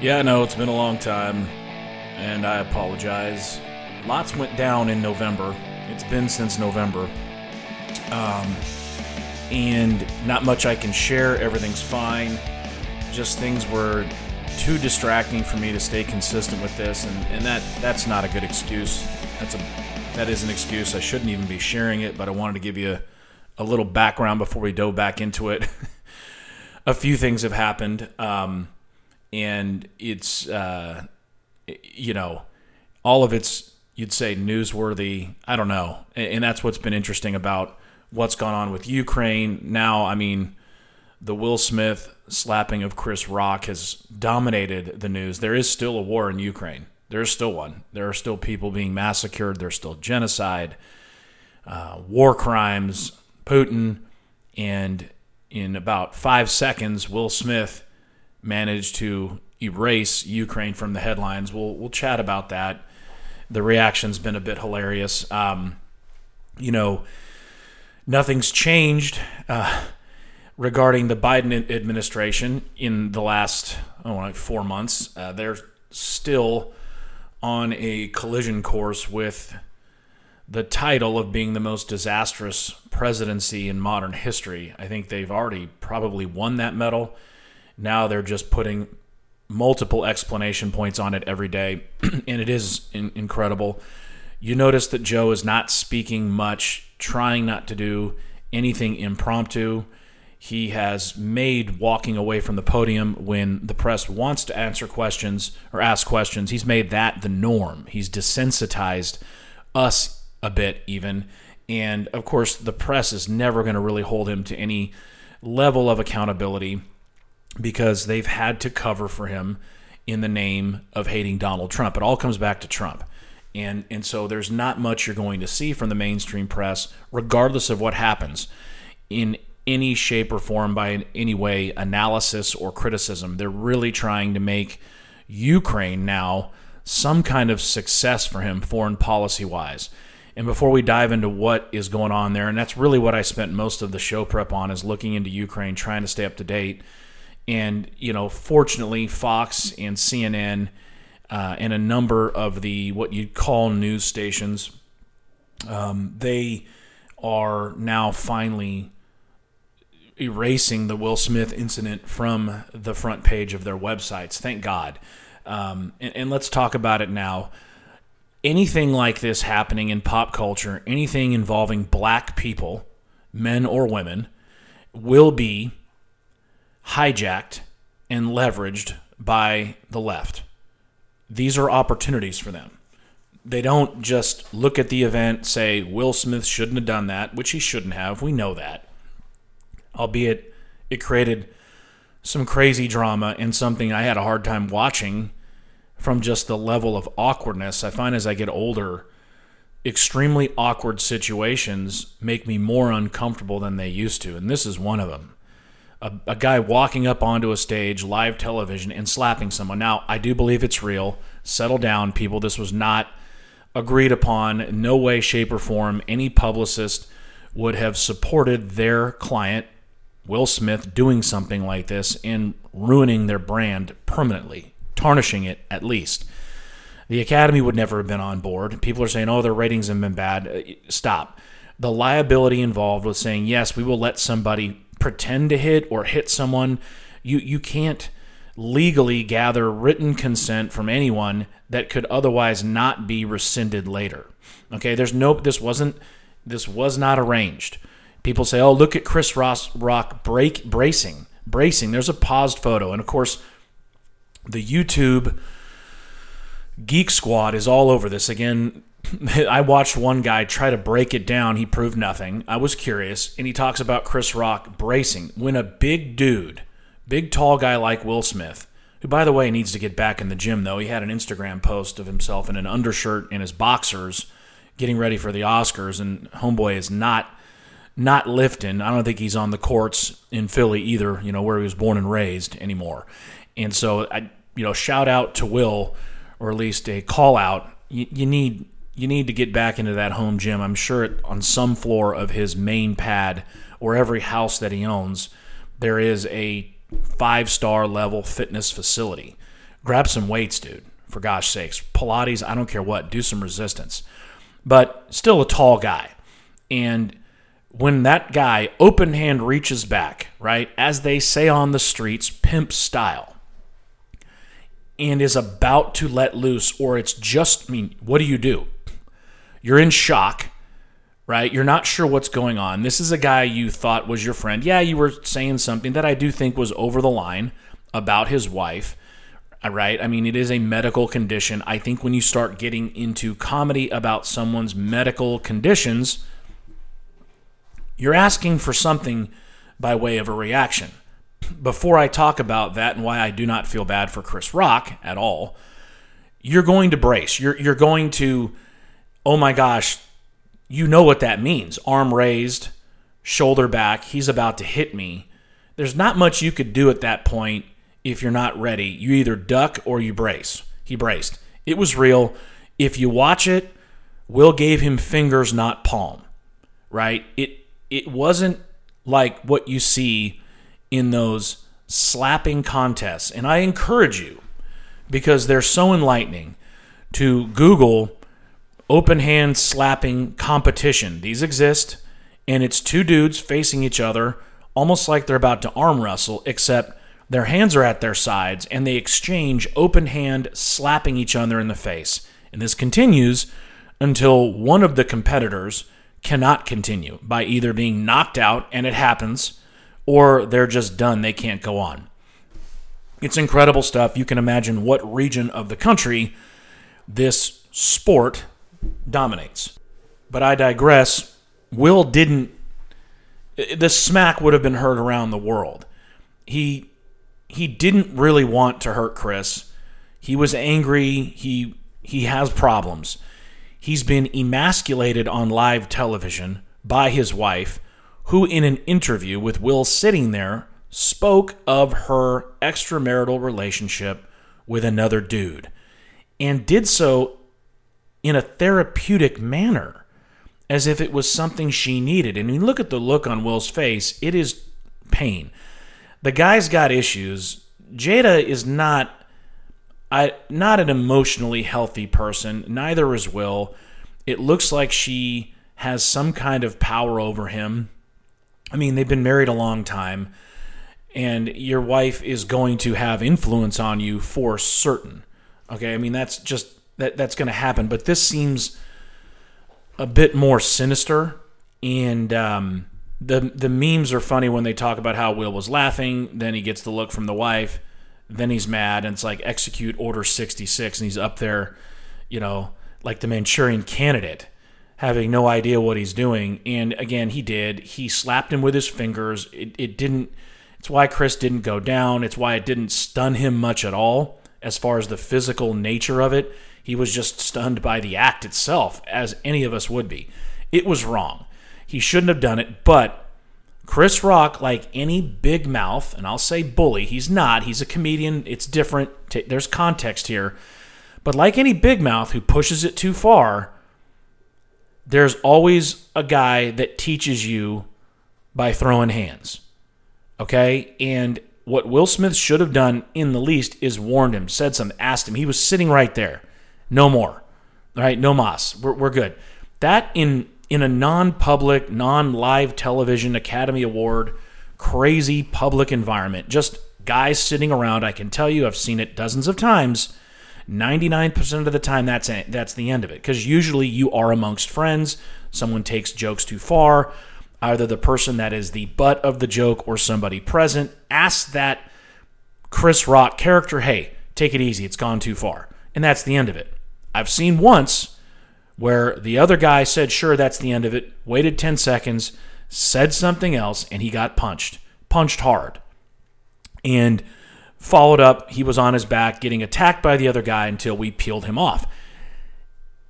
Yeah, no, it's been a long time, and I apologize. Lots went down in November. It's been since November. Um, and not much I can share. Everything's fine. Just things were too distracting for me to stay consistent with this, and, and that that's not a good excuse. That's a that is an excuse. I shouldn't even be sharing it, but I wanted to give you a, a little background before we dove back into it. a few things have happened. Um, and it's uh, you know all of it's you'd say newsworthy. I don't know, and that's what's been interesting about what's gone on with Ukraine. Now, I mean, the Will Smith slapping of Chris Rock has dominated the news. There is still a war in Ukraine. There's still one. There are still people being massacred. There's still genocide, uh, war crimes, Putin, and in about five seconds, Will Smith managed to erase Ukraine from the headlines. We'll we'll chat about that. The reaction's been a bit hilarious. Um, you know, nothing's changed uh, regarding the Biden administration in the last oh, like four months. Uh, they're still on a collision course with the title of being the most disastrous presidency in modern history. I think they've already probably won that medal. Now they're just putting multiple explanation points on it every day, and it is in- incredible. You notice that Joe is not speaking much, trying not to do anything impromptu. He has made walking away from the podium when the press wants to answer questions or ask questions, he's made that the norm. He's desensitized us a bit, even. And of course, the press is never going to really hold him to any level of accountability because they've had to cover for him in the name of hating Donald Trump. It all comes back to Trump. And, and so there's not much you're going to see from the mainstream press, regardless of what happens, in any shape or form, by any way, analysis or criticism. They're really trying to make Ukraine now some kind of success for him, foreign policy wise. And before we dive into what is going on there, and that's really what I spent most of the show prep on, is looking into Ukraine, trying to stay up to date and you know, fortunately, Fox and CNN uh, and a number of the what you'd call news stations, um, they are now finally erasing the Will Smith incident from the front page of their websites. Thank God. Um, and, and let's talk about it now. Anything like this happening in pop culture, anything involving black people, men or women, will be hijacked and leveraged by the left. These are opportunities for them. They don't just look at the event, say, Will Smith shouldn't have done that, which he shouldn't have. We know that. Albeit it created some crazy drama and something I had a hard time watching from just the level of awkwardness. I find as I get older, extremely awkward situations make me more uncomfortable than they used to. And this is one of them a, a guy walking up onto a stage, live television, and slapping someone. Now, I do believe it's real. Settle down, people. This was not agreed upon. No way, shape, or form. Any publicist would have supported their client, Will Smith, doing something like this and ruining their brand permanently, tarnishing it at least. The Academy would never have been on board. People are saying, oh, their ratings have been bad. Uh, stop. The liability involved with saying, yes, we will let somebody pretend to hit or hit someone. You you can't legally gather written consent from anyone that could otherwise not be rescinded later. Okay, there's no this wasn't this was not arranged. People say, "Oh, look at Chris Ross Rock break bracing, bracing." There's a paused photo, and of course, the YouTube Geek Squad is all over this. Again, I watched one guy try to break it down. He proved nothing. I was curious, and he talks about Chris Rock bracing. When a big dude, big tall guy like Will Smith, who by the way needs to get back in the gym though, he had an Instagram post of himself in an undershirt and his boxers getting ready for the Oscars, and homeboy is not not lifting. I don't think he's on the courts in Philly either. You know where he was born and raised anymore. And so I, you know, shout out to Will, or at least a call out. you, you need you need to get back into that home gym. I'm sure it, on some floor of his main pad or every house that he owns, there is a five star level fitness facility. grab some weights, dude. For gosh sakes, Pilates, I don't care what, do some resistance. But still a tall guy. And when that guy open hand reaches back, right, as they say on the streets, pimp style, and is about to let loose, or it's just, I mean, what do you do? You're in shock, right? You're not sure what's going on. This is a guy you thought was your friend. Yeah, you were saying something that I do think was over the line about his wife, uh, right? I mean, it is a medical condition. I think when you start getting into comedy about someone's medical conditions, you're asking for something by way of a reaction. Before I talk about that and why I do not feel bad for Chris Rock at all, you're going to brace. You're, you're going to, oh my gosh, you know what that means. Arm raised, shoulder back, he's about to hit me. There's not much you could do at that point if you're not ready. You either duck or you brace. He braced. It was real. If you watch it, Will gave him fingers, not palm. Right? It it wasn't like what you see in those slapping contests. And I encourage you, because they're so enlightening, to Google open hand slapping competition. These exist, and it's two dudes facing each other, almost like they're about to arm wrestle, except their hands are at their sides and they exchange open hand slapping each other in the face. And this continues until one of the competitors cannot continue by either being knocked out, and it happens, or they're just done. They can't go on. It's incredible stuff. You can imagine what region of the country this sport dominates. But I digress. Will didn't. The smack would have been heard around the world. He he didn't really want to hurt Chris. He was angry. He he has problems. He's been emasculated on live television by his wife, who, in an interview with Will sitting there, spoke of her extramarital relationship with another dude and did so in a therapeutic manner, as if it was something she needed. And you look at the look on Will's face, it is pain. The guy's got issues. Jada is not I not an emotionally healthy person. Neither is Will. It looks like she has some kind of power over him. I mean, they've been married a long time, and your wife is going to have influence on you for certain. Okay, I mean that's just that that's going to happen. But this seems a bit more sinister, and um, the the memes are funny when they talk about how Will was laughing, then he gets the look from the wife then he's mad and it's like execute order 66 and he's up there you know like the manchurian candidate having no idea what he's doing and again he did he slapped him with his fingers it, it didn't it's why chris didn't go down it's why it didn't stun him much at all as far as the physical nature of it he was just stunned by the act itself as any of us would be it was wrong he shouldn't have done it but Chris Rock, like any big mouth, and I'll say bully, he's not. He's a comedian. It's different. There's context here. But like any big mouth who pushes it too far, there's always a guy that teaches you by throwing hands. Okay? And what Will Smith should have done in the least is warned him, said something, asked him. He was sitting right there. No more. All right? No mas. We're, we're good. That in in a non public, non live television Academy Award, crazy public environment. Just guys sitting around. I can tell you, I've seen it dozens of times. 99% of the time, that's, it, that's the end of it. Because usually you are amongst friends. Someone takes jokes too far. Either the person that is the butt of the joke or somebody present asks that Chris Rock character, hey, take it easy. It's gone too far. And that's the end of it. I've seen once where the other guy said, sure, that's the end of it, waited 10 seconds, said something else, and he got punched, punched hard. And followed up, he was on his back getting attacked by the other guy until we peeled him off.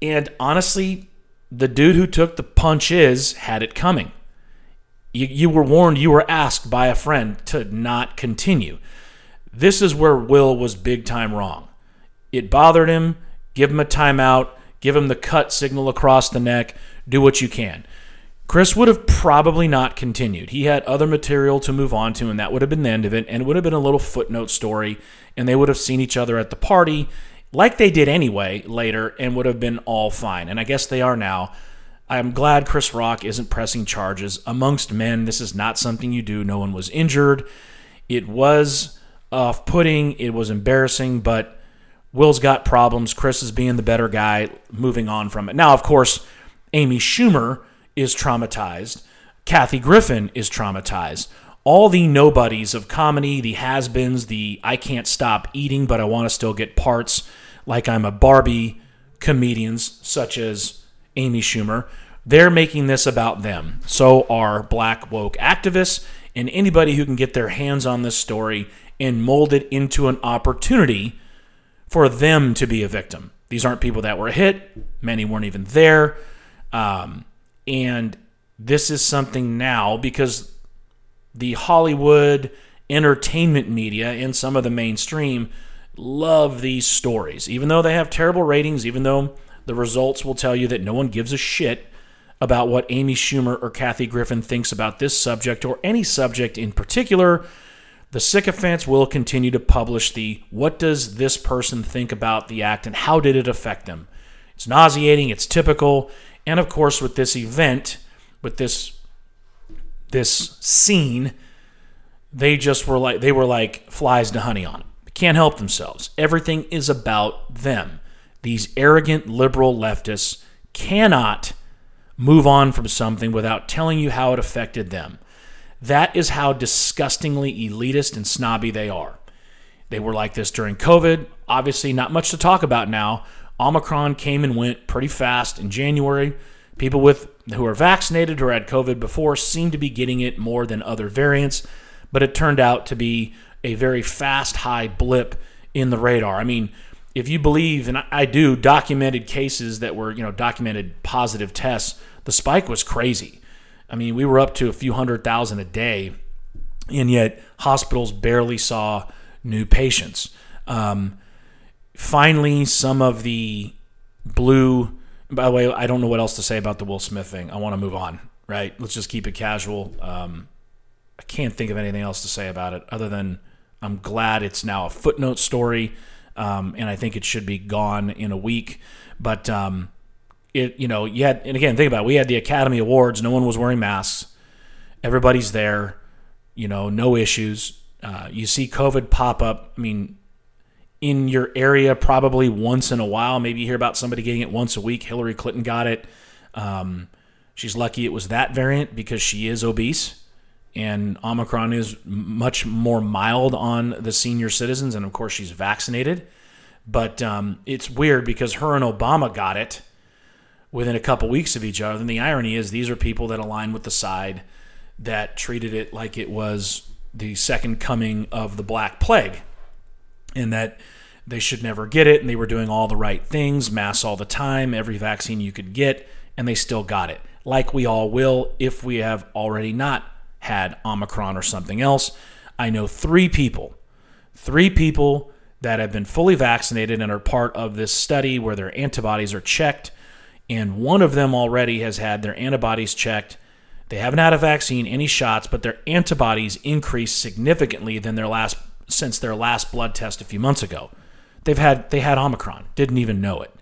And honestly, the dude who took the punches had it coming. You, you were warned, you were asked by a friend to not continue. This is where Will was big time wrong. It bothered him, give him a timeout, give him the cut signal across the neck, do what you can. Chris would have probably not continued. He had other material to move on to, and that would have been the end of it. And it would have been a little footnote story, and they would have seen each other at the party, like they did anyway later, and would have been all fine. And I guess they are now. I'm glad Chris Rock isn't pressing charges. Amongst men, this is not something you do. No one was injured. It was off putting, it was embarrassing, but Will's got problems. Chris is being the better guy, moving on from it. Now, of course, Amy Schumer is traumatized. Kathy Griffin is traumatized. All the nobodies of comedy, the has beens, the I can't stop eating, but I want to still get parts, like I'm a Barbie comedians, such as Amy Schumer, they're making this about them. So are black woke activists and anybody who can get their hands on this story and mold it into an opportunity for them to be a victim. These aren't people that were hit, many weren't even there. Um, and this is something now because the Hollywood entertainment media and some of the mainstream love these stories. Even though they have terrible ratings, even though the results will tell you that no one gives a shit about what Amy Schumer or Kathy Griffin thinks about this subject or any subject in particular, the sycophants will continue to publish the what does this person think about the act and how did it affect them. It's nauseating, it's typical, and of course, with this event, with this this scene, they just were like they were like flies to honey on it. Can't help themselves. Everything is about them. These arrogant liberal leftists cannot move on from something without telling you how it affected them. That is how disgustingly elitist and snobby they are. They were like this during COVID. Obviously, not much to talk about now. Omicron came and went pretty fast in January. People with who are vaccinated or had COVID before seem to be getting it more than other variants, but it turned out to be a very fast, high blip in the radar. I mean, if you believe, and I do, documented cases that were, you know, documented positive tests, the spike was crazy. I mean, we were up to a few hundred thousand a day, and yet hospitals barely saw new patients. Um, finally, some of the blue. By the way, I don't know what else to say about the Will Smith thing. I want to move on. Right? Let's just keep it casual. Um, I can't think of anything else to say about it other than I'm glad it's now a footnote story, um, and I think it should be gone in a week. But um, it, you know, you had, and again, think about it. We had the Academy Awards. No one was wearing masks. Everybody's there. You know, no issues. Uh, you see COVID pop up. I mean, in your area probably once in a while. Maybe you hear about somebody getting it once a week. Hillary Clinton got it. Um, she's lucky it was that variant because she is obese, and Omicron is much more mild on the senior citizens, and of course she's vaccinated. But um, it's weird because her and Obama got it within a couple weeks of each other. And the irony is these are people that align with the side that treated it like it was the second coming of the Black Plague and that they should never get it, and they were doing all the right things, masks all the time, every vaccine you could get, and they still got it. Like we all will if we have already not had Omicron or something else. I know three people, three people that have been fully vaccinated and are part of this study where their antibodies are checked, and one of them already has had their antibodies checked. They haven't had a vaccine, any shots, but their antibodies increased significantly than their last since their last blood test a few months ago. They've had they had Omicron, didn't even know it.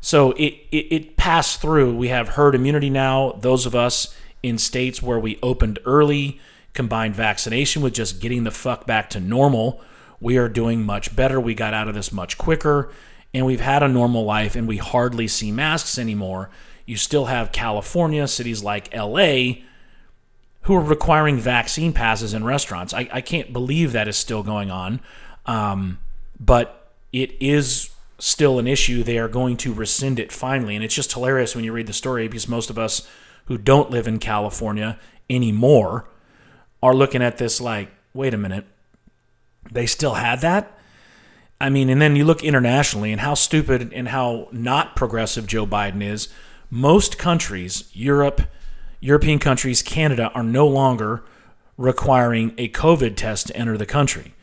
So it, it, it passed through. We have herd immunity now. Those of us in states where we opened early, combined vaccination with just getting the fuck back to normal, we are doing much better. We got out of this much quicker, and we've had a normal life, and we hardly see masks anymore. You still have California, cities like LA, who are requiring vaccine passes in restaurants. I, I can't believe that is still going on. Um, but it is still an issue. They are going to rescind it finally. And it's just hilarious when you read the story because most of us who don't live in California anymore are looking at this like, wait a minute, they still had that? I mean, and then you look internationally and how stupid and how not progressive Joe Biden is. Most countries, Europe, European countries, Canada, are no longer requiring a COVID test to enter the country,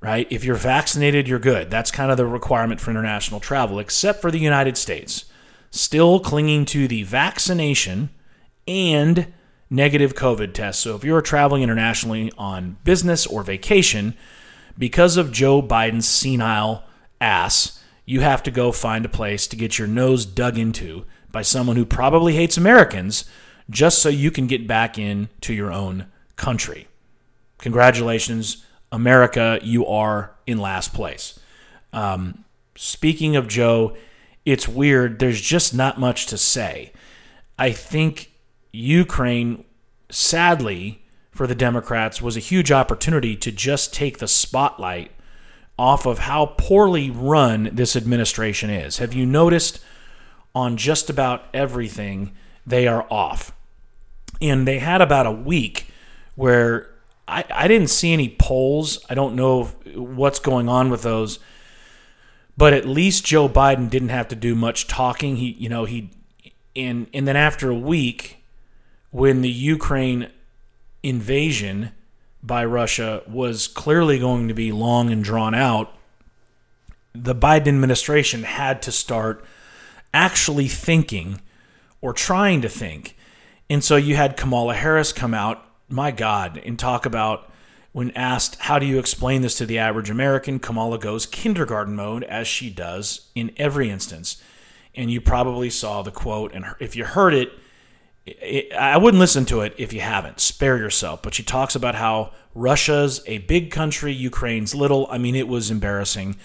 right? If you're vaccinated, you're good. That's kind of the requirement for international travel, except for the United States, still clinging to the vaccination and negative COVID tests. So if you're traveling internationally on business or vacation, because of Joe Biden's senile ass, you have to go find a place to get your nose dug into by someone who probably hates Americans just so you can get back into your own country. Congratulations, America, you are in last place. Um, speaking of Joe, it's weird. There's just not much to say. I think Ukraine, sadly, for the Democrats, was a huge opportunity to just take the spotlight off of how poorly run this administration is. Have you noticed on just about everything they are off? And they had about a week where I, I didn't see any polls. I don't know what's going on with those. But at least Joe Biden didn't have to do much talking. He, you know, he, and and then after a week, when the Ukraine invasion by Russia was clearly going to be long and drawn out, the Biden administration had to start actually thinking or trying to think. And so you had Kamala Harris come out my God, and talk about when asked, How do you explain this to the average American? Kamala goes kindergarten mode, as she does in every instance. And you probably saw the quote, and if you heard it, it, I wouldn't listen to it if you haven't. Spare yourself. But she talks about how Russia's a big country, Ukraine's little. I mean, it was embarrassing.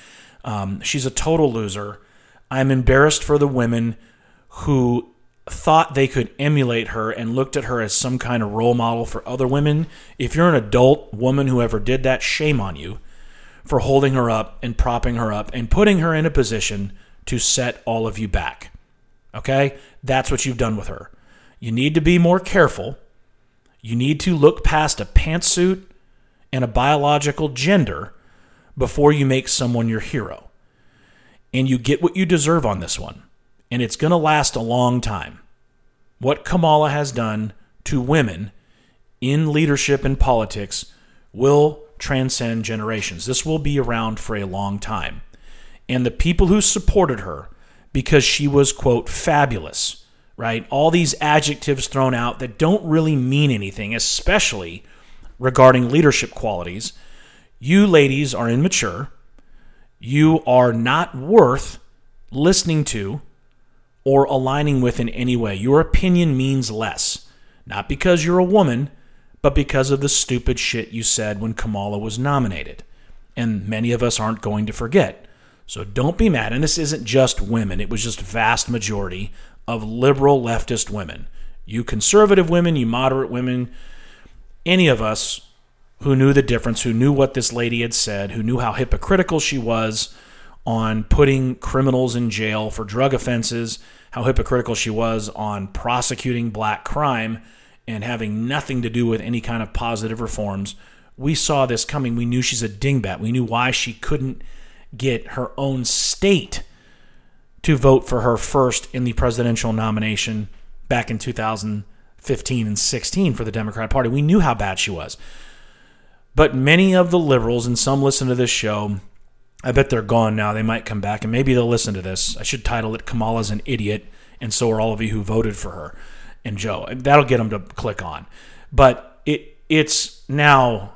Um, she's a total loser. I'm embarrassed for the women who thought they could emulate her and looked at her as some kind of role model for other women, if you're an adult woman who ever did that, shame on you for holding her up and propping her up and putting her in a position to set all of you back. Okay? That's what you've done with her. You need to be more careful. You need to look past a pantsuit and a biological gender before you make someone your hero. And you get what you deserve on this one and it's going to last a long time. What Kamala has done to women in leadership and politics will transcend generations. This will be around for a long time. And the people who supported her because she was, quote, fabulous, right? All these adjectives thrown out that don't really mean anything, especially regarding leadership qualities. You ladies are immature. You are not worth listening to or aligning with in any way. Your opinion means less, not because you're a woman, but because of the stupid shit you said when Kamala was nominated. And many of us aren't going to forget. So don't be mad. And this isn't just women, it was just vast majority of liberal leftist women. You conservative women, you moderate women, any of us who knew the difference, who knew what this lady had said, who knew how hypocritical she was on putting criminals in jail for drug offenses how hypocritical she was on prosecuting black crime and having nothing to do with any kind of positive reforms. We saw this coming. We knew she's a dingbat. We knew why she couldn't get her own state to vote for her first in the presidential nomination back in 2015 and 16 for the Democrat Party. We knew how bad she was. But many of the liberals, and some listen to this show, I bet they're gone now. They might come back and maybe they'll listen to this. I should title it Kamala's an Idiot, and so are all of you who voted for her and Joe. That'll get them to click on. But it it's now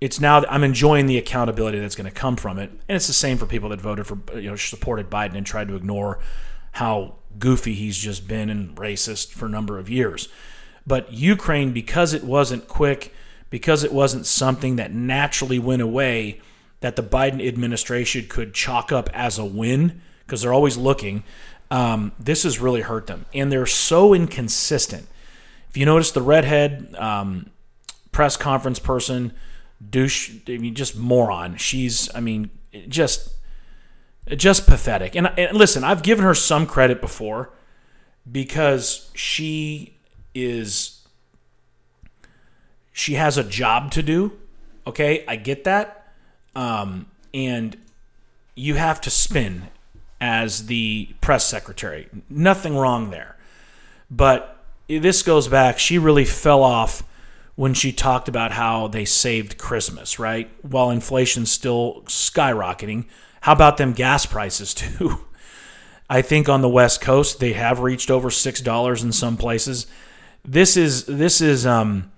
it's now I'm enjoying the accountability that's going to come from it. And it's the same for people that voted for you know supported Biden and tried to ignore how goofy he's just been and racist for a number of years. But Ukraine because it wasn't quick, because it wasn't something that naturally went away, that the Biden administration could chalk up as a win because they're always looking. Um, this has really hurt them, and they're so inconsistent. If you notice, the redhead um, press conference person, douche, I mean, just moron. She's, I mean, just, just pathetic. And, and listen, I've given her some credit before because she is, she has a job to do. Okay, I get that um, and you have to spin as the press secretary. Nothing wrong there. But this goes back, she really fell off when she talked about how they saved Christmas, right? While inflation's still skyrocketing. How about them gas prices, too? I think on the West Coast, they have reached over $6 in some places. this is this is um,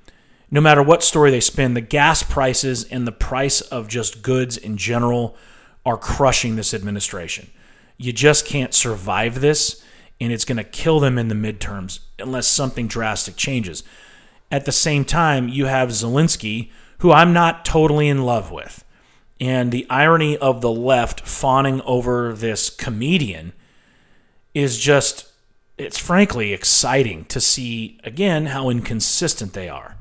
no matter what story they spin, the gas prices and the price of just goods in general are crushing this administration. You just can't survive this, and it's going to kill them in the midterms unless something drastic changes. At the same time, you have Zelensky, who I'm not totally in love with. And the irony of the left fawning over this comedian is just, it's frankly exciting to see again how inconsistent they are.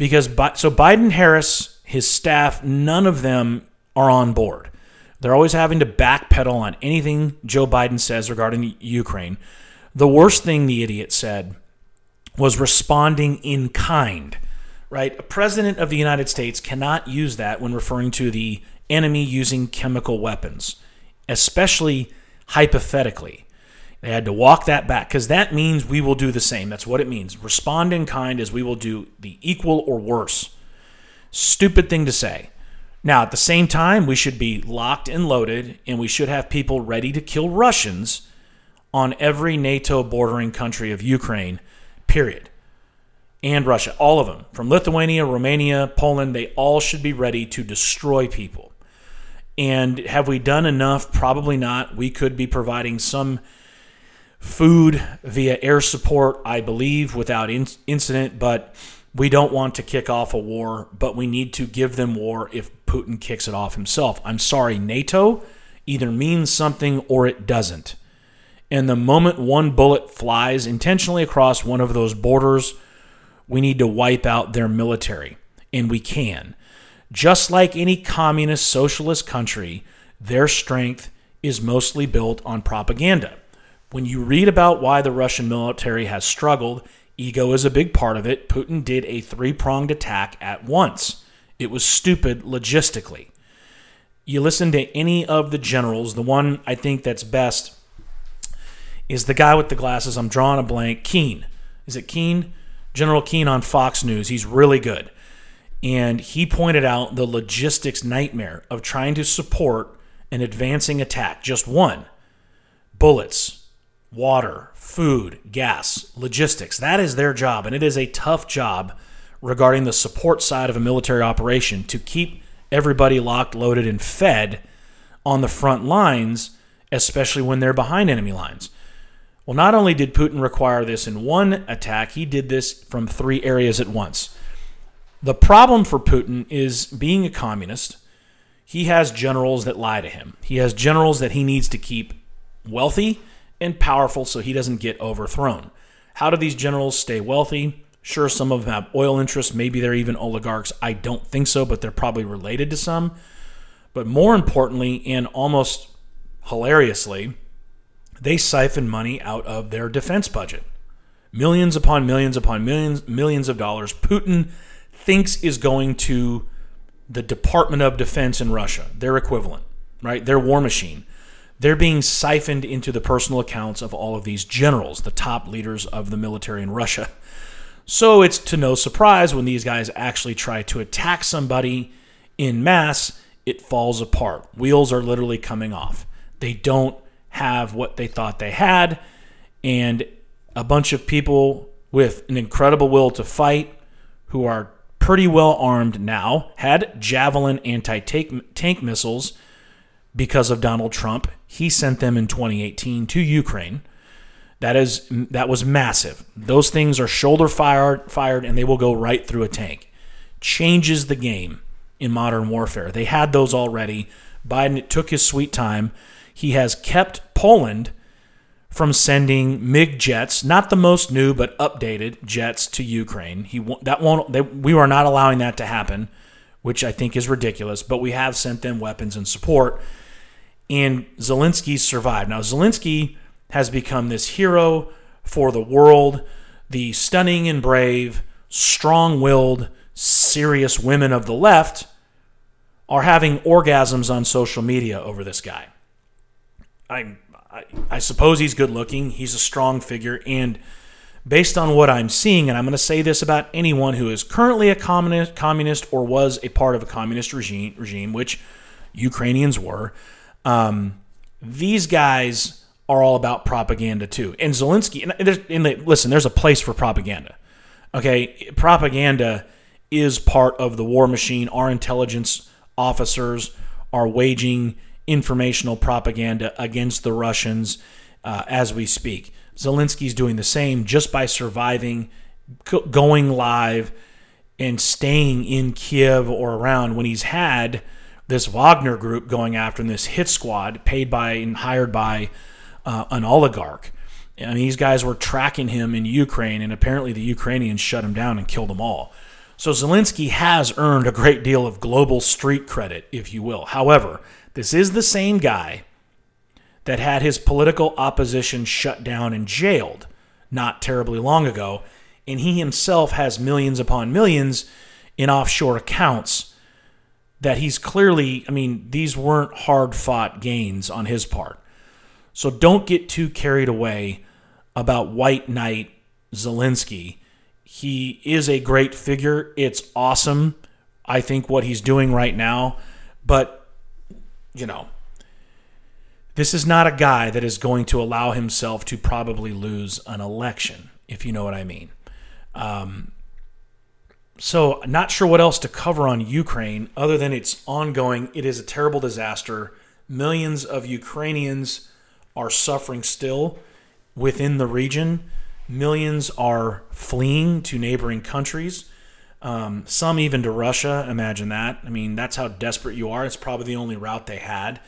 Because, so Biden Harris, his staff, none of them are on board. They're always having to backpedal on anything Joe Biden says regarding Ukraine. The worst thing the idiot said was responding in kind, right? A president of the United States cannot use that when referring to the enemy using chemical weapons, especially hypothetically. They had to walk that back because that means we will do the same. That's what it means. Respond in kind as we will do the equal or worse. Stupid thing to say. Now, at the same time, we should be locked and loaded, and we should have people ready to kill Russians on every NATO bordering country of Ukraine, period. And Russia, all of them, from Lithuania, Romania, Poland, they all should be ready to destroy people. And have we done enough? Probably not. We could be providing some food via air support, I believe, without in- incident, but we don't want to kick off a war, but we need to give them war if Putin kicks it off himself. I'm sorry, NATO either means something or it doesn't. And the moment one bullet flies intentionally across one of those borders, we need to wipe out their military. And we can. Just like any communist socialist country, their strength is mostly built on propaganda. When you read about why the Russian military has struggled, Ego is a big part of it. Putin did a three pronged attack at once. It was stupid logistically. You listen to any of the generals, the one I think that's best is the guy with the glasses. I'm drawing a blank. Keane. Is it Keane? General Keane on Fox News. He's really good. And he pointed out the logistics nightmare of trying to support an advancing attack. Just one bullets, water, food, gas, logistics. That is their job, and it is a tough job regarding the support side of a military operation to keep everybody locked, loaded, and fed on the front lines, especially when they're behind enemy lines. Well, not only did Putin require this in one attack, he did this from three areas at once. The problem for Putin is being a communist, he has generals that lie to him. He has generals that he needs to keep wealthy and powerful so he doesn't get overthrown. How do these generals stay wealthy? Sure, some of them have oil interests. Maybe they're even oligarchs. I don't think so, but they're probably related to some. But more importantly, and almost hilariously, they siphon money out of their defense budget. Millions upon millions upon millions, millions of dollars. Putin thinks is going to the Department of Defense in Russia, their equivalent, right? Their war machine they're being siphoned into the personal accounts of all of these generals, the top leaders of the military in Russia. So it's to no surprise when these guys actually try to attack somebody in mass, it falls apart. Wheels are literally coming off. They don't have what they thought they had, and a bunch of people with an incredible will to fight who are pretty well armed now had javelin anti tank missiles because of Donald Trump. He sent them in 2018 to Ukraine. That is that was massive. Those things are shoulder fired fired and they will go right through a tank. Changes the game in modern warfare. They had those already. Biden took his sweet time. He has kept Poland from sending MiG jets, not the most new but updated jets to Ukraine. He that won't they, we are not allowing that to happen, which I think is ridiculous, but we have sent them weapons and support and Zelensky survived. Now, Zelensky has become this hero for the world, the stunning and brave, strong willed, serious women of the left are having orgasms on social media over this guy. I, I, I suppose he's good looking, he's a strong figure, and based on what I'm seeing, and I'm going to say this about anyone who is currently a communist, communist or was a part of a communist regime, regime which Ukrainians were, um, these guys are all about propaganda too. And Zelensky, and there's, and the, listen, there's a place for propaganda. Okay, propaganda is part of the war machine. Our intelligence officers are waging informational propaganda against the Russians uh, as we speak. Zelensky's doing the same just by surviving, going live, and staying in Kiev or around when he's had this Wagner group going after him, this hit squad paid by and hired by uh, an oligarch. And these guys were tracking him in Ukraine, and apparently the Ukrainians shut him down and killed them all. So Zelensky has earned a great deal of global street credit, if you will. However, this is the same guy that had his political opposition shut down and jailed not terribly long ago, and he himself has millions upon millions in offshore accounts that he's clearly, I mean, these weren't hard fought gains on his part. So don't get too carried away about White Knight Zelensky. He is a great figure. It's awesome, I think, what he's doing right now. But, you know, this is not a guy that is going to allow himself to probably lose an election, if you know what I mean. Um, so, not sure what else to cover on Ukraine other than it's ongoing. It is a terrible disaster. Millions of Ukrainians are suffering still within the region. Millions are fleeing to neighboring countries. Um, some even to Russia. Imagine that. I mean, that's how desperate you are. It's probably the only route they had.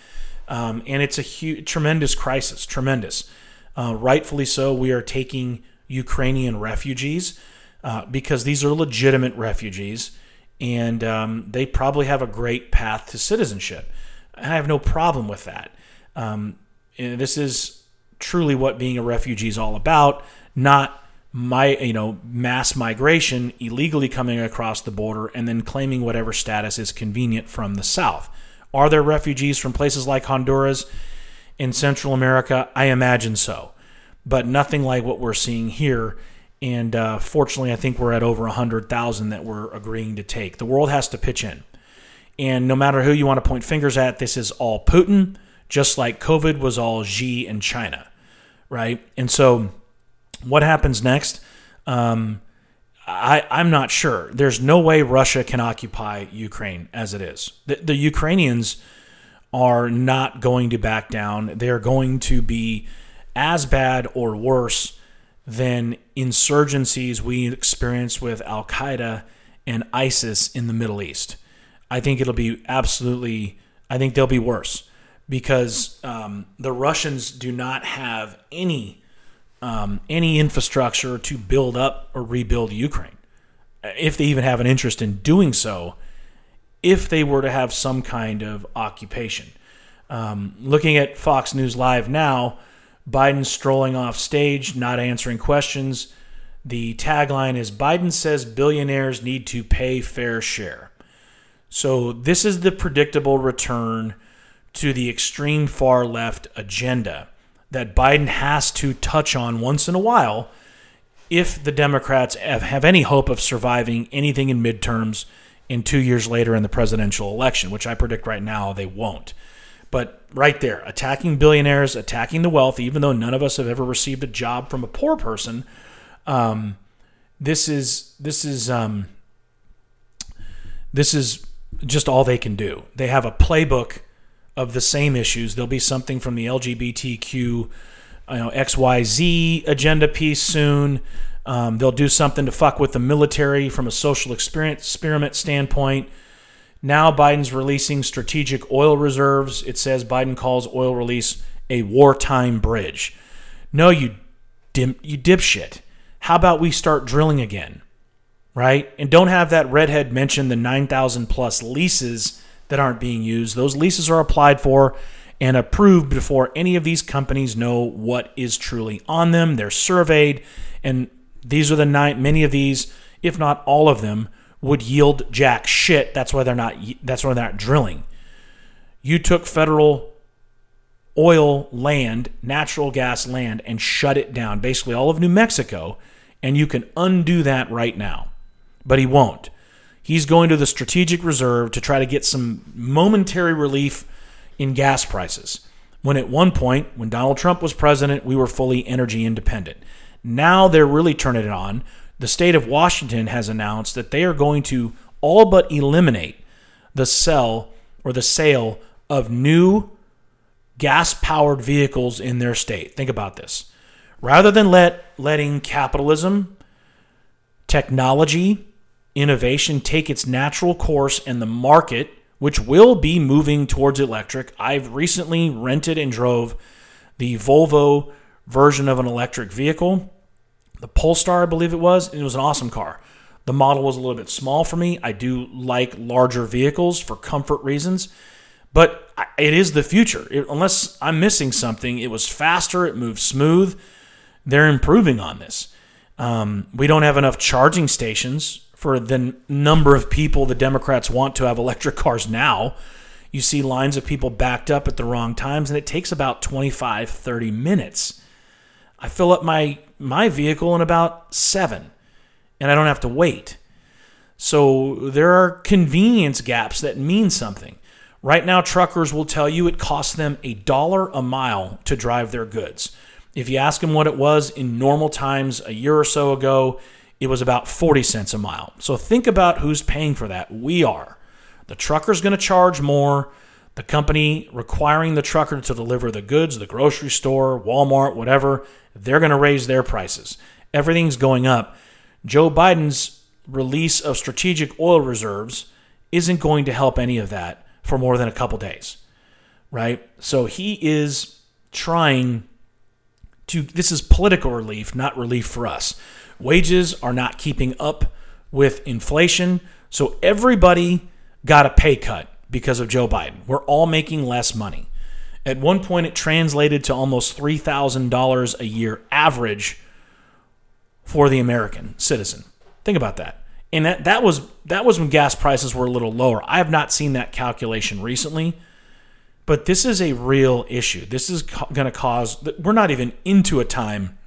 Um, and it's a huge, tremendous crisis. Tremendous. Uh, rightfully so, we are taking Ukrainian refugees uh, because these are legitimate refugees and um, they probably have a great path to citizenship. I have no problem with that. Um, this is truly what being a refugee is all about, not my you know mass migration illegally coming across the border and then claiming whatever status is convenient from the south. Are there refugees from places like Honduras in Central America? I imagine so, but nothing like what we're seeing here. And uh, fortunately, I think we're at over 100,000 that we're agreeing to take. The world has to pitch in. And no matter who you want to point fingers at, this is all Putin just like COVID was all Xi in China, right? And so, what happens next? Um, I, I'm not sure. There's no way Russia can occupy Ukraine as it is. The, the Ukrainians are not going to back down. They're going to be as bad or worse than insurgencies we experienced with Al Qaeda and ISIS in the Middle East. I think it'll be absolutely, I think they'll be worse because um, the Russians do not have any um, any infrastructure to build up or rebuild Ukraine, if they even have an interest in doing so. If they were to have some kind of occupation, um, looking at Fox News Live now, Biden strolling off stage, not answering questions. The tagline is Biden says billionaires need to pay fair share. So, this is the predictable return to the extreme far left agenda that Biden has to touch on once in a while if the Democrats have, any hope of surviving anything in midterms in two years later in the presidential election, which I predict right now they won't. But right there, attacking billionaires, attacking the wealthy, even though none of us have ever received a job from a poor person, um, this is this is um, this is just all they can do. They have a playbook of the same issues. There'll be something from the LGBTQ, you know, XYZ agenda piece soon. Um, they'll do something to fuck with the military from a social experiment standpoint. Now Biden's releasing strategic oil reserves. It says Biden calls oil release a wartime bridge. No, you dim, you dipshit. How about we start drilling again, right? And don't have that redhead mention the 9,000 plus leases that aren't being used. Those leases are applied for and approved before any of these companies know what is truly on them. They're surveyed, and these are the nine. Many of these, if not all of them, would yield jack shit. That's why they're not. That's why they're not drilling. You took federal oil land, natural gas land, and shut it down. Basically, all of New Mexico, and you can undo that right now. But he won't. He's going to the strategic reserve to try to get some momentary relief in gas prices. when at one point, when Donald Trump was president, we were fully energy independent. Now they're really turning it on. The state of Washington has announced that they are going to all but eliminate the sell or the sale of new gas powered vehicles in their state. Think about this. Rather than let letting capitalism, technology, innovation take its natural course and the market which will be moving towards electric. I've recently rented and drove the Volvo version of an electric vehicle, the Polestar, I believe it was. It was an awesome car. The model was a little bit small for me. I do like larger vehicles for comfort reasons, but it is the future. It, unless I'm missing something, it was faster, it moved smooth. They're improving on this. Um, we don't have enough charging stations for the number of people the Democrats want to have electric cars now. You see lines of people backed up at the wrong times, and it takes about 25, 30 minutes. I fill up my, my vehicle in about seven, and I don't have to wait. So there are convenience gaps that mean something. Right now, truckers will tell you it costs them a dollar a mile to drive their goods. If you ask them what it was in normal times a year or so ago, it was about 40 cents a mile. So think about who's paying for that. We are. The trucker's going to charge more. The company requiring the trucker to deliver the goods, the grocery store, Walmart, whatever, they're going to raise their prices. Everything's going up. Joe Biden's release of strategic oil reserves isn't going to help any of that for more than a couple days, right? So he is trying to, this is political relief, not relief for us. Wages are not keeping up with inflation. So everybody got a pay cut because of Joe Biden. We're all making less money. At one point, it translated to almost $3,000 a year average for the American citizen. Think about that. And that, that was that was when gas prices were a little lower. I have not seen that calculation recently, but this is a real issue. This is going to cause we're not even into a time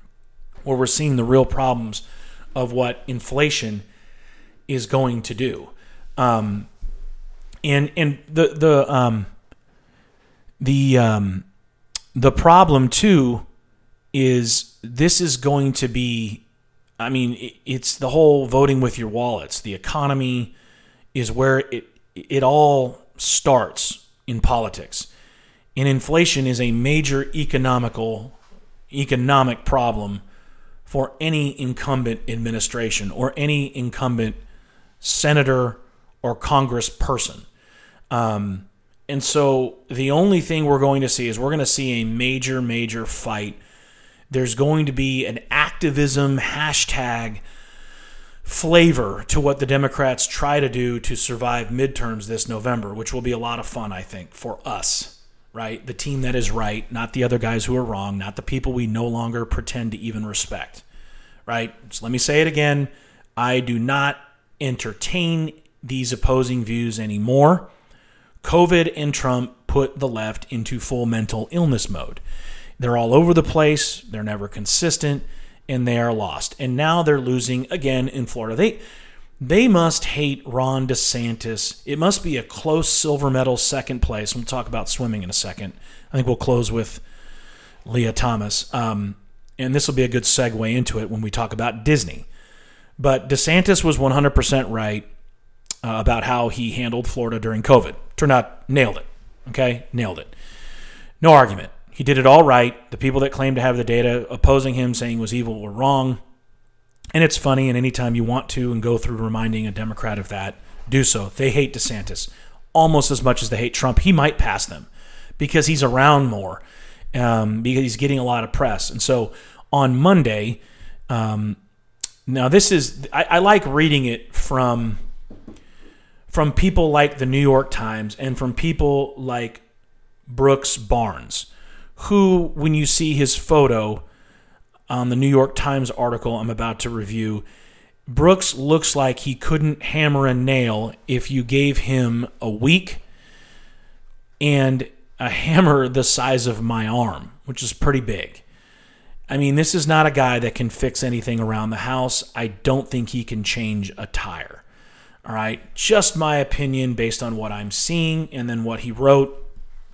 where we're seeing the real problems of what inflation is going to do. Um, and and the the um, the um, the problem too is this is going to be. I mean, it's the whole voting with your wallets. The economy is where it it all starts in politics, and inflation is a major economical economic problem for any incumbent administration or any incumbent senator or congressperson. Um, and so the only thing we're going to see is we're going to see a major, major fight. There's going to be an activism hashtag flavor to what the Democrats try to do to survive midterms this November, which will be a lot of fun, I think, for us right? The team that is right, not the other guys who are wrong, not the people we no longer pretend to even respect, right? So let me say it again. I do not entertain these opposing views anymore. COVID and Trump put the left into full mental illness mode. They're all over the place, they're never consistent, and they are lost. And now they're losing again in Florida. They they must hate Ron DeSantis. It must be a close silver medal second place. We'll talk about swimming in a second. I think we'll close with Lia Thomas. Um, and this will be a good segue into it when we talk about Disney. But DeSantis was 100% right uh, about how he handled Florida during COVID. Turned out, nailed it. Okay? Nailed it. No argument. He did it all right. The people that claimed to have the data opposing him, saying was evil, were wrong. And it's funny, and anytime you want to and go through reminding a Democrat of that, do so. They hate DeSantis almost as much as they hate Trump. He might pass them because he's around more, um, because he's getting a lot of press. And so on Monday, um, now this is I, I like reading it from from people like the New York Times and from people like Brooks Barnes, who, when you see his photo, on the New York Times article I'm about to review, Brooks looks like he couldn't hammer a nail if you gave him a week and a hammer the size of my arm, which is pretty big. I mean, this is not a guy that can fix anything around the house. I don't think he can change a tire. All right, just my opinion based on what I'm seeing and then what he wrote.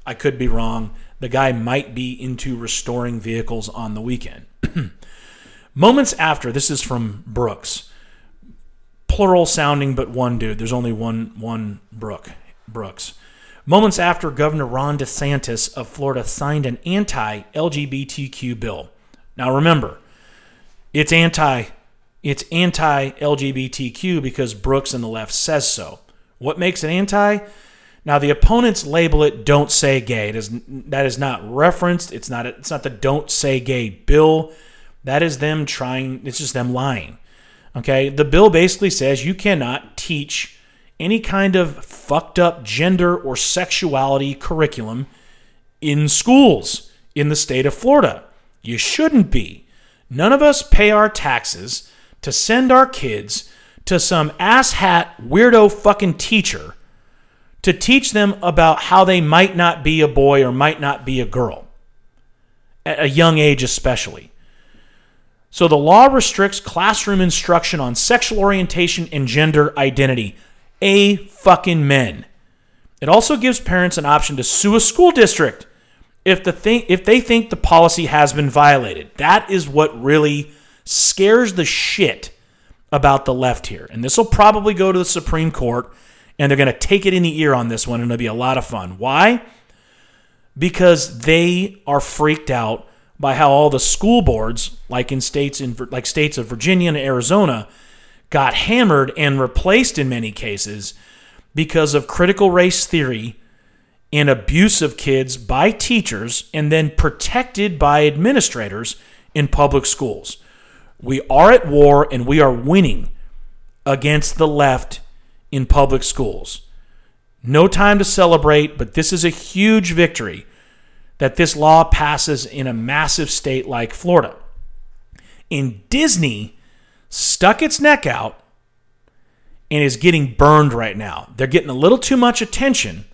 I could be wrong. The guy might be into restoring vehicles on the weekend. Moments after, this is from Brooks. Plural sounding, but one dude. There's only one one Brook Brooks. Moments after Governor Ron DeSantis of Florida signed an anti-LGBTQ bill. Now remember, it's anti it's anti-LGBTQ because Brooks and the left says so. What makes it anti? Now the opponents label it "Don't Say Gay." It is that is not referenced. It's not it's not the "Don't Say Gay" bill. That is them trying. It's just them lying. Okay, the bill basically says you cannot teach any kind of fucked up gender or sexuality curriculum in schools in the state of Florida. You shouldn't be. None of us pay our taxes to send our kids to some asshat weirdo fucking teacher to teach them about how they might not be a boy or might not be a girl at a young age, especially. So the law restricts classroom instruction on sexual orientation and gender identity. A fucking men. It also gives parents an option to sue a school district if the thing if they think the policy has been violated. That is what really scares the shit about the left here. And this will probably go to the Supreme Court and they're going to take it in the ear on this one and it'll be a lot of fun. Why? Because they are freaked out by how all the school boards, like in states in like states of Virginia and Arizona, got hammered and replaced in many cases because of critical race theory and abuse of kids by teachers and then protected by administrators in public schools. We are at war and we are winning against the left in public schools. No time to celebrate, but this is a huge victory that this law passes in a massive state like Florida. And Disney stuck its neck out and is getting burned right now. They're getting a little too much attention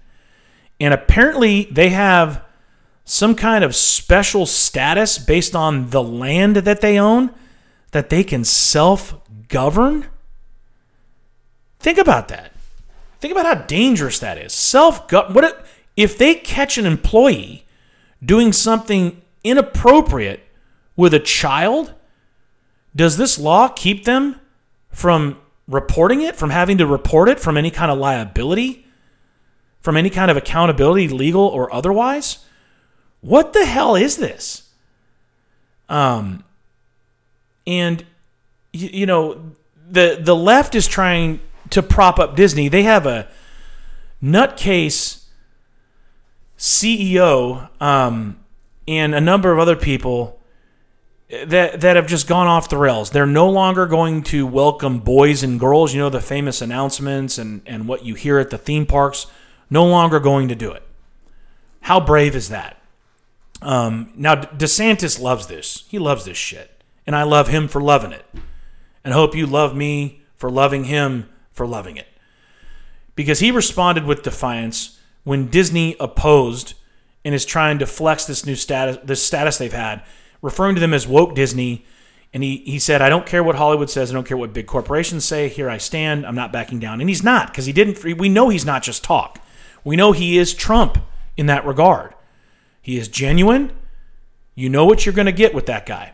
and apparently, they have some kind of special status based on the land that they own that they can self govern. Think about that. Think about how dangerous that is. Self gut. what if, if they catch an employee doing something inappropriate with a child? Does this law keep them from reporting it, from having to report it, from any kind of liability? from any kind of accountability, legal or otherwise. What the hell is this? Um, and you, you know the the left is trying to prop up Disney. They have a nutcase CEO um, and a number of other people that that have just gone off the rails. They're no longer going to welcome boys and girls. You know the famous announcements and and what you hear at the theme parks no longer going to do it. How brave is that? Um, now, DeSantis loves this. He loves this shit. And I love him for loving it. And hope you love me for loving him for loving it. Because he responded with defiance when Disney opposed and is trying to flex this new status, this status they've had, referring to them as woke Disney. And he, he said, I don't care what Hollywood says. I don't care what big corporations say. Here I stand. I'm not backing down. And he's not because he didn't. We know he's not just talk. We know he is Trump in that regard. He is genuine. You know what you're going to get with that guy.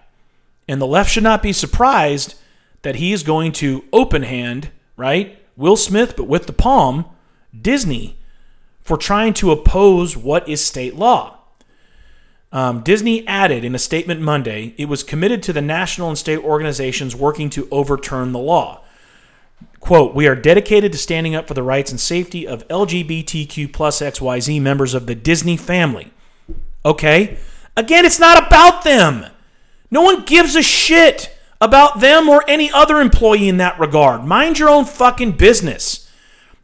And the left should not be surprised that he is going to open hand, right? Will Smith, but with the palm, Disney, for trying to oppose what is state law. Um, Disney added in a statement Monday it was committed to the national and state organizations working to overturn the law. Quote, we are dedicated to standing up for the rights and safety of LGBTQ plus XYZ members of the Disney family. Okay? Again, it's not about them. No one gives a shit about them or any other employee in that regard. Mind your own fucking business.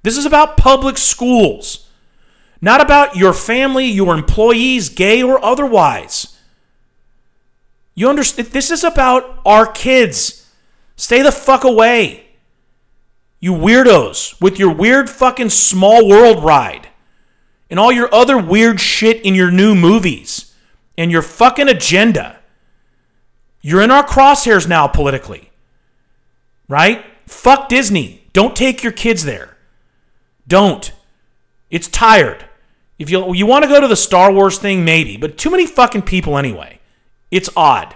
This is about public schools, not about your family, your employees, gay or otherwise. You understand? This is about our kids. Stay the fuck away. You weirdos with your weird fucking small world ride and all your other weird shit in your new movies and your fucking agenda. You're in our crosshairs now politically. Right? Fuck Disney. Don't take your kids there. Don't. It's tired. If you you want to go to the Star Wars thing, maybe, but too many fucking people anyway. It's odd,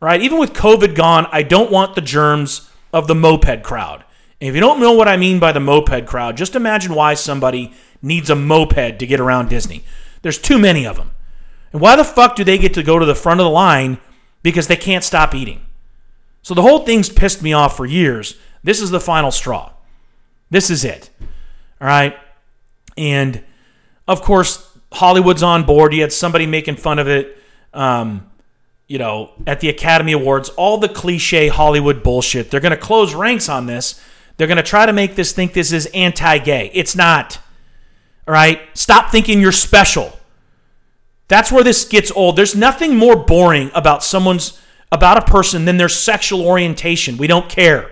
right? Even with COVID gone, I don't want the germs of the moped crowd. And if you don't know what I mean by the moped crowd, just imagine why somebody needs a moped to get around Disney. There's too many of them. And why the fuck do they get to go to the front of the line because they can't stop eating? So the whole thing's pissed me off for years. This is the final straw. This is it. All right. And of course, Hollywood's on board. You had somebody making fun of it, um, you know, at the Academy Awards. All the cliche Hollywood bullshit. They're going to close ranks on this. They're going to try to make this think this is anti gay. It's not. All right. Stop thinking you're special. That's where this gets old. There's nothing more boring about someone's about a person than their sexual orientation. We don't care.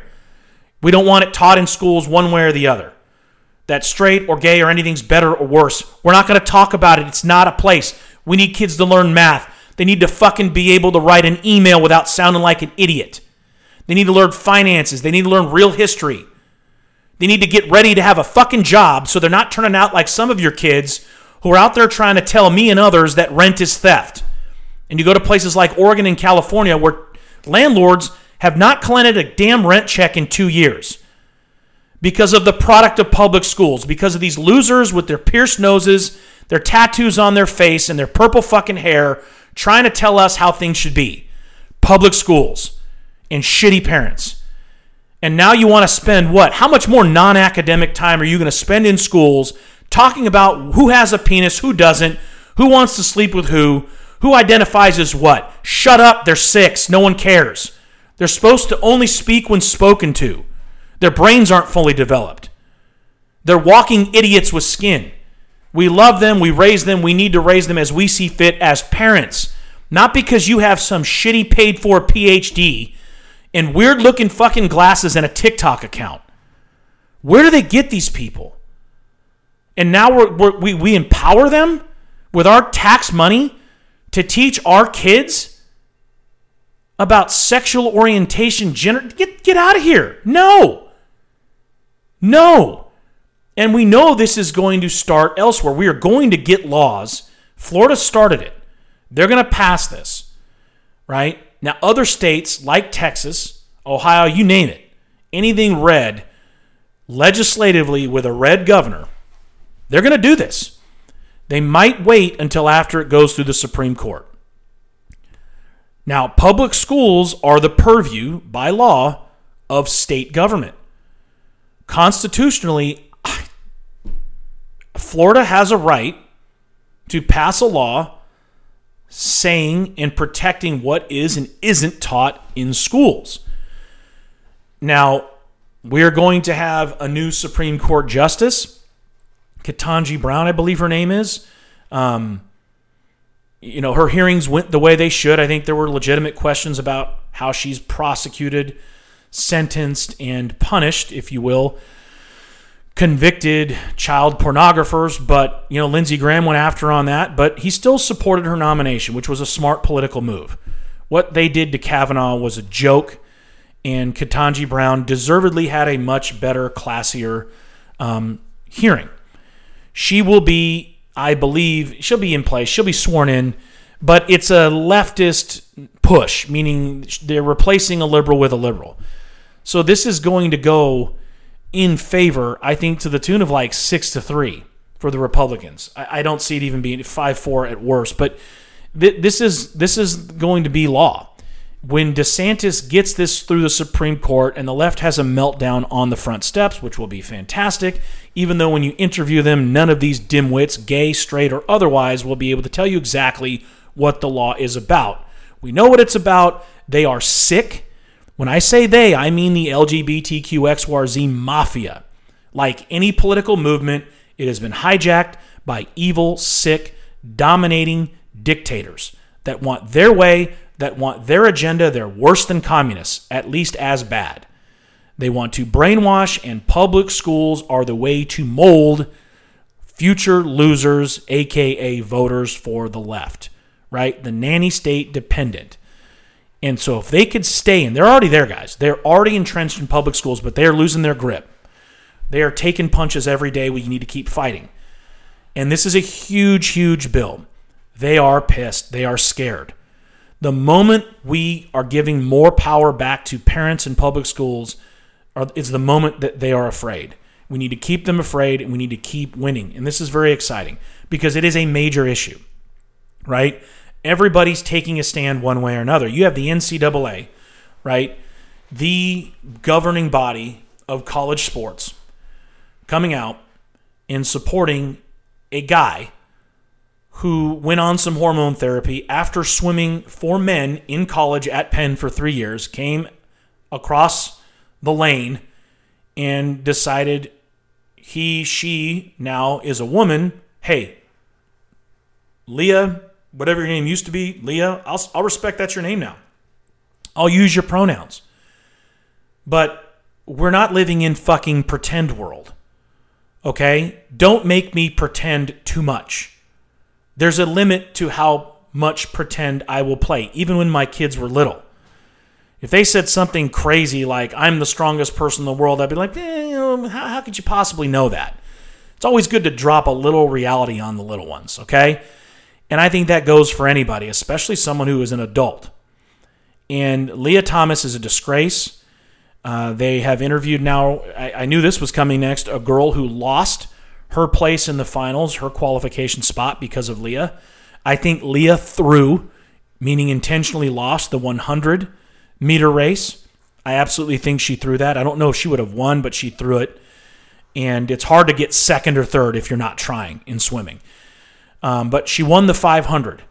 We don't want it taught in schools one way or the other. That straight or gay or anything's better or worse. We're not going to talk about it. It's not a place. We need kids to learn math. They need to fucking be able to write an email without sounding like an idiot. They need to learn finances. They need to learn real history. They need to get ready to have a fucking job so they're not turning out like some of your kids who are out there trying to tell me and others that rent is theft. And you go to places like Oregon and California where landlords have not collected a damn rent check in two years because of the product of public schools, because of these losers with their pierced noses, their tattoos on their face, and their purple fucking hair trying to tell us how things should be. Public schools and shitty parents. And now you want to spend what? How much more non academic time are you going to spend in schools talking about who has a penis, who doesn't, who wants to sleep with who, who identifies as what? Shut up, they're six, no one cares. They're supposed to only speak when spoken to. Their brains aren't fully developed. They're walking idiots with skin. We love them, we raise them, we need to raise them as we see fit as parents. Not because you have some shitty paid for PhD and weird looking fucking glasses and a TikTok account. Where do they get these people? And now we're, we're, we we empower them with our tax money to teach our kids about sexual orientation. Get, get out of here. No. No. And we know this is going to start elsewhere. We are going to get laws. Florida started it. They're going to pass this, right? Now, other states like Texas, Ohio, you name it, anything red, legislatively with a red governor, they're going to do this. They might wait until after it goes through the Supreme Court. Now, public schools are the purview by law of state government. Constitutionally, Florida has a right to pass a law saying and protecting what is and isn't taught in schools. Now, we're going to have a new Supreme Court justice, Ketanji Brown, I believe her name is. Um, you know, her hearings went the way they should. I think there were legitimate questions about how she's prosecuted, sentenced, and punished, if you will, convicted child pornographers. But, you know, Lindsey Graham went after on that, but he still supported her nomination, which was a smart political move. What they did to Kavanaugh was a joke, and Ketanji Brown deservedly had a much better, classier um, hearing. She will be I believe she'll be in place. She'll be sworn in, but it's a leftist push, meaning they're replacing a liberal with a liberal. So this is going to go in favor, I think, to the tune of like six to three for the Republicans. I, I don't see it even being five four at worst, but th- this is this is going to be law when DeSantis gets this through the Supreme Court and the left has a meltdown on the front steps, which will be fantastic, even though when you interview them, none of these dimwits, gay, straight, or otherwise, will be able to tell you exactly what the law is about. We know what it's about. They are sick. When I say they, I mean the LGBTQXYZ mafia. Like any political movement, it has been hijacked by evil, sick, dominating dictators that want their way that want their agenda, they're worse than communists, at least as bad. They want to brainwash, and public schools are the way to mold future losers, aka voters for the left, right? The nanny state dependent. And so if they could stay in, they're already there, guys. They're already entrenched in public schools, but they're losing their grip. They are taking punches every day. We need to keep fighting. And this is a huge, huge bill. They are pissed. They are scared. The moment we are giving more power back to parents in public schools, is the moment that they are afraid. We need to keep them afraid and we need to keep winning. And this is very exciting because it is a major issue, right? Everybody's taking a stand one way or another. You have the NCAA, right? The governing body of college sports coming out and supporting a guy who went on some hormone therapy after swimming for men in college at Penn for three years, came across the lane and decided he, she now is a woman. Hey, Lia, whatever your name used to be, Lia, I'll, I'll respect that's your name now. I'll use your pronouns. But we're not living in fucking pretend world. Okay? Don't make me pretend too much. There's a limit to how much pretend I will play, even when my kids were little. If they said something crazy like, I'm the strongest person in the world, I'd be like, eh, how, how could you possibly know that? It's always good to drop a little reality on the little ones, okay? And I think that goes for anybody, especially someone who is an adult. And Lia Thomas is a disgrace. Uh, they have interviewed now, I, I knew this was coming next, a girl who lost her place in the finals, her qualification spot because of Lia. I think Lia threw, meaning intentionally lost, the 100 meter race. I absolutely think she threw that. I don't know if she would have won, but she threw it. And it's hard to get second or third if you're not trying in swimming. Um, but she won the 500.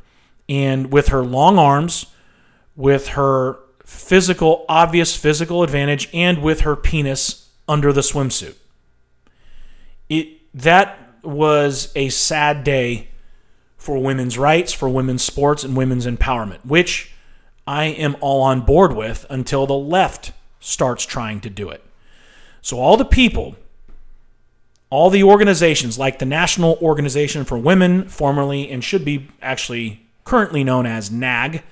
And with her long arms, with her physical, obvious physical advantage, and with her penis under the swimsuit. It that was a sad day for women's rights, for women's sports, and women's empowerment, which I am all on board with until the left starts trying to do it. So, all the people, all the organizations like the National Organization for Women, formerly and should be actually currently known as NAG,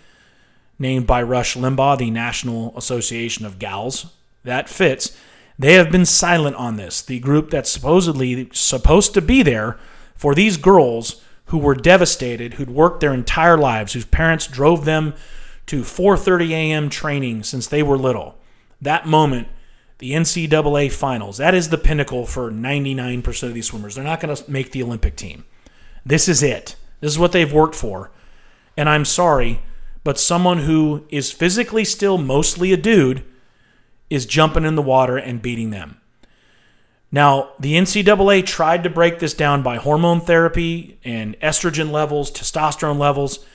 named by Rush Limbaugh, the National Association of Gals, that fits. They have been silent on this. The group that's supposedly supposed to be there for these girls who were devastated, who'd worked their entire lives, whose parents drove them to 4:30 a.m. training since they were little. That moment, the NCAA finals, that is the pinnacle for 99% of these swimmers. They're not going to make the Olympic team. This is it. This is what they've worked for. And I'm sorry, but someone who is physically still mostly a dude is jumping in the water and beating them. Now, the NCAA tried to break this down by hormone therapy and estrogen levels, testosterone levels.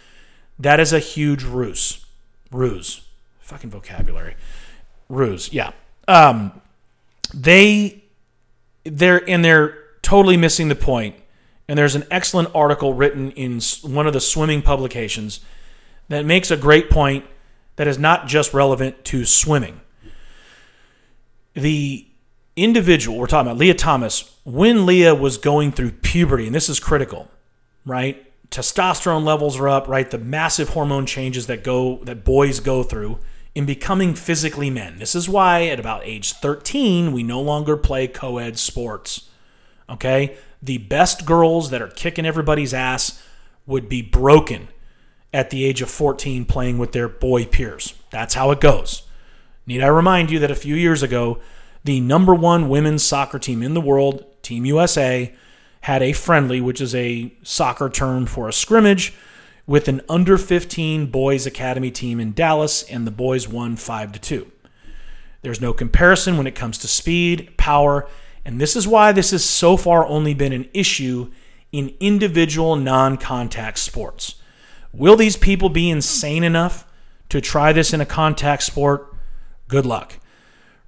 That is a huge ruse. Ruse. Fucking vocabulary. Ruse. Yeah. Um, they they're and they're totally missing the point. And there's an excellent article written in one of the swimming publications that makes a great point that is not just relevant to swimming the individual we're talking about, Lia Thomas, when Lia was going through puberty, and this is critical, right? Testosterone levels are up, right? The massive hormone changes that go that boys go through in becoming physically men. This is why at about age 13 we no longer play co-ed sports. Okay? The best girls that are kicking everybody's ass would be broken at the age of 14 playing with their boy peers. That's how it goes. Need I remind you that a few years ago, the number one women's soccer team in the world, Team USA, had a friendly, which is a soccer term for a scrimmage, with an under 15 boys academy team in Dallas, and the boys won 5 to 2. There's no comparison when it comes to speed, power, and this is why this has so far only been an issue in individual non contact sports. Will these people be insane enough to try this in a contact sport? Good luck.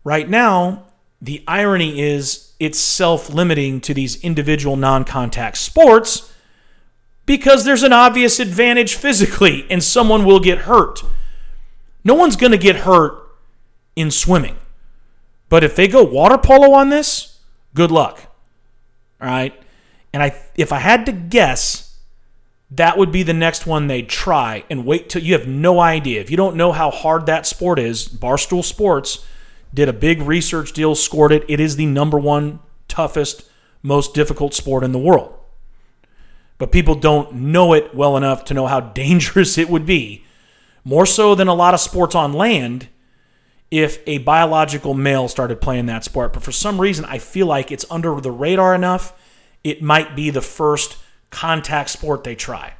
Right now, the irony is it's self limiting to these individual non contact sports because there's an obvious advantage physically and someone will get hurt. No one's going to get hurt in swimming. But if they go water polo on this, good luck. All right? And I if I had to guess, that would be the next one they'd try and wait till you have no idea. If you don't know how hard that sport is, Barstool Sports did a big research deal, scored it. It is the number one toughest, most difficult sport in the world. but people don't know it well enough to know how dangerous it would be, more so than a lot of sports on land, if a biological male started playing that sport. But for some reason, I feel like it's under the radar enough, it might be the first contact sport they try.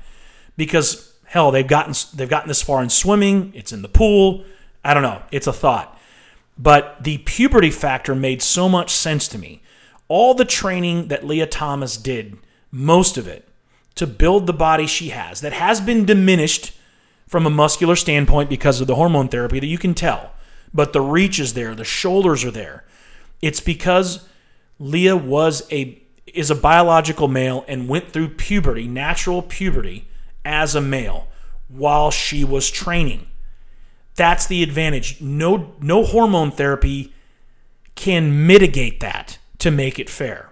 Because hell, they've gotten they've gotten this far in swimming, it's in the pool. I don't know, it's a thought. But the puberty factor made so much sense to me. All the training that Lia Thomas did, most of it, to build the body she has, that has been diminished from a muscular standpoint because of the hormone therapy that you can tell, but the reach is there, the shoulders are there. It's because Lia was a is a biological male and went through puberty, natural puberty as a male while she was training. That's the advantage. No no hormone therapy can mitigate that to make it fair.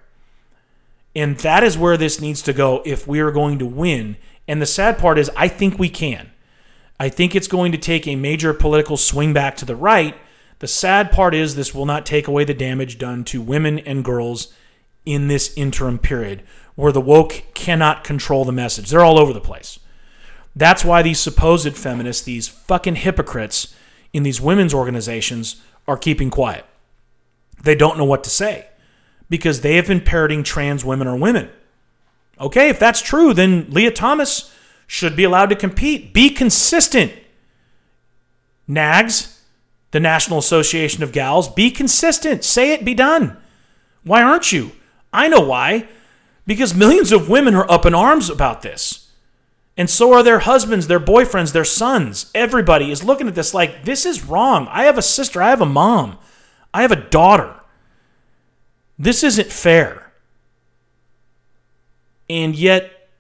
And that is where this needs to go if we are going to win. And the sad part is I think we can. I think it's going to take a major political swing back to the right. The sad part is this will not take away the damage done to women and girls in this interim period where the woke cannot control the message. They're all over the place. That's why these supposed feminists, these fucking hypocrites in these women's organizations, are keeping quiet. They don't know what to say because they have been parroting trans women are women. Okay, if that's true, then Lia Thomas should be allowed to compete. Be consistent. NAGS, the National Association of Gals, be consistent. Say it, be done. Why aren't you? I know why. Because millions of women are up in arms about this. And so are their husbands, their boyfriends, their sons. Everybody is looking at this like, this is wrong. I have a sister, I have a mom, I have a daughter. This isn't fair. And yet,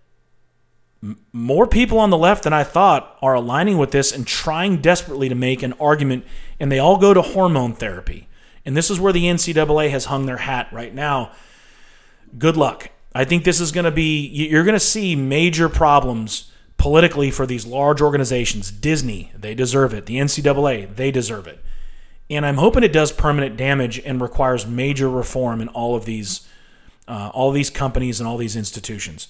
more people on the left than I thought are aligning with this and trying desperately to make an argument, and they all go to hormone therapy. And this is where the NCAA has hung their hat right now. Good luck. I think this is going to be, you're going to see major problems politically for these large organizations. Disney, they deserve it. The NCAA, they deserve it. And I'm hoping it does permanent damage and requires major reform in all of these, uh, all these companies and all these institutions.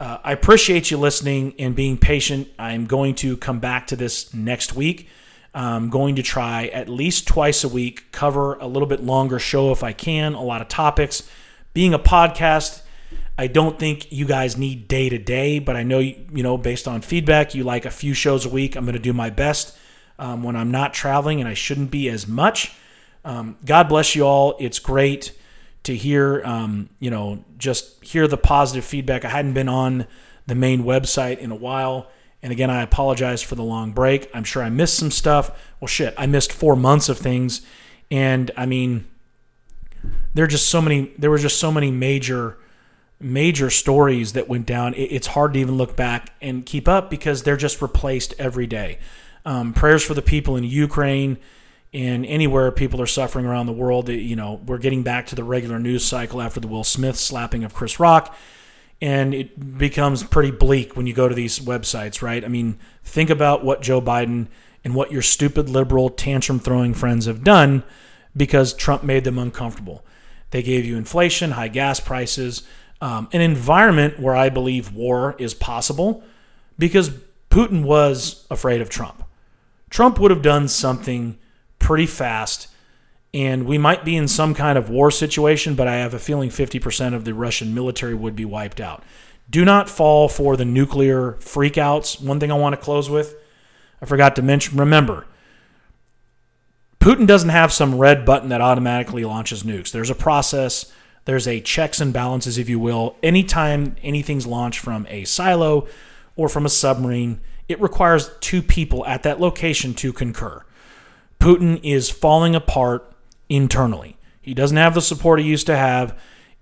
Uh, I appreciate you listening and being patient. I'm going to come back to this next week. I'm going to try at least twice a week, cover a little bit longer show if I can, a lot of topics. Being a podcast, I don't think you guys need day to day, but I know, you know, based on feedback, you like a few shows a week. I'm going to do my best um, when I'm not traveling, and I shouldn't be as much. Um, God bless you all. It's great to hear, um, you know, just hear the positive feedback. I hadn't been on the main website in a while. And again, I apologize for the long break. I'm sure I missed some stuff. Well, shit, I missed four months of things. And I mean, there are just so many, there were just so many major, major stories that went down. It's hard to even look back and keep up because they're just replaced every day. Um, prayers for the people in Ukraine and anywhere people are suffering around the world. You know, we're getting back to the regular news cycle after the Will Smith slapping of Chris Rock, and it becomes pretty bleak when you go to these websites, right? I mean, think about what Joe Biden and what your stupid liberal tantrum throwing friends have done because Trump made them uncomfortable. They gave you inflation, high gas prices, um, an environment where I believe war is possible because Putin was afraid of Trump. Trump would have done something pretty fast. And we might be in some kind of war situation, but I have a feeling 50% of the Russian military would be wiped out. Do not fall for the nuclear freakouts. One thing I want to close with I forgot to mention remember, Putin doesn't have some red button that automatically launches nukes. There's a process, there's a checks and balances, if you will. Anytime anything's launched from a silo or from a submarine, it requires two people at that location to concur. Putin is falling apart internally. He doesn't have the support he used to have.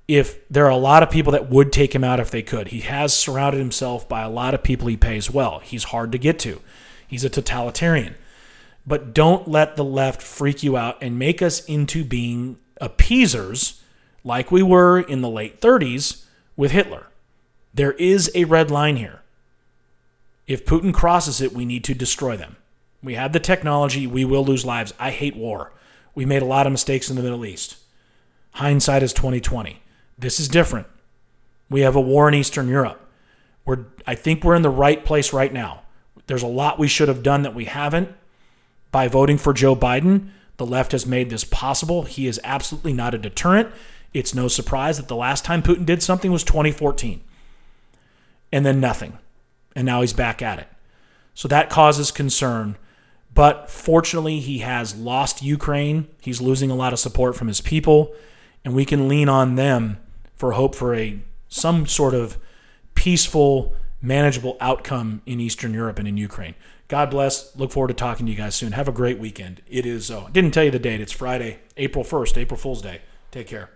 If there are a lot of people that would take him out if they could, he has surrounded himself by a lot of people he pays well. He's hard to get to. He's a totalitarian. But don't let the left freak you out and make us into being appeasers like we were in the late 30s with Hitler. There is a red line here. If Putin crosses it, we need to destroy them. We have the technology. We will lose lives. I hate war. We made a lot of mistakes in the Middle East. Hindsight is 2020. This is different. We have a war in Eastern Europe. We're I think we're in the right place right now. There's a lot we should have done that we haven't. By voting for Joe Biden, the left has made this possible. He is absolutely not a deterrent. It's no surprise that the last time Putin did something was 2014. And then nothing. And now he's back at it. So that causes concern. But fortunately, he has lost Ukraine. He's losing a lot of support from his people. And we can lean on them for hope for a some sort of peaceful, manageable outcome in Eastern Europe and in Ukraine. God bless. Look forward to talking to you guys soon. Have a great weekend. It is, oh, I didn't tell you the date. It's Friday, April 1st, April Fool's Day. Take care.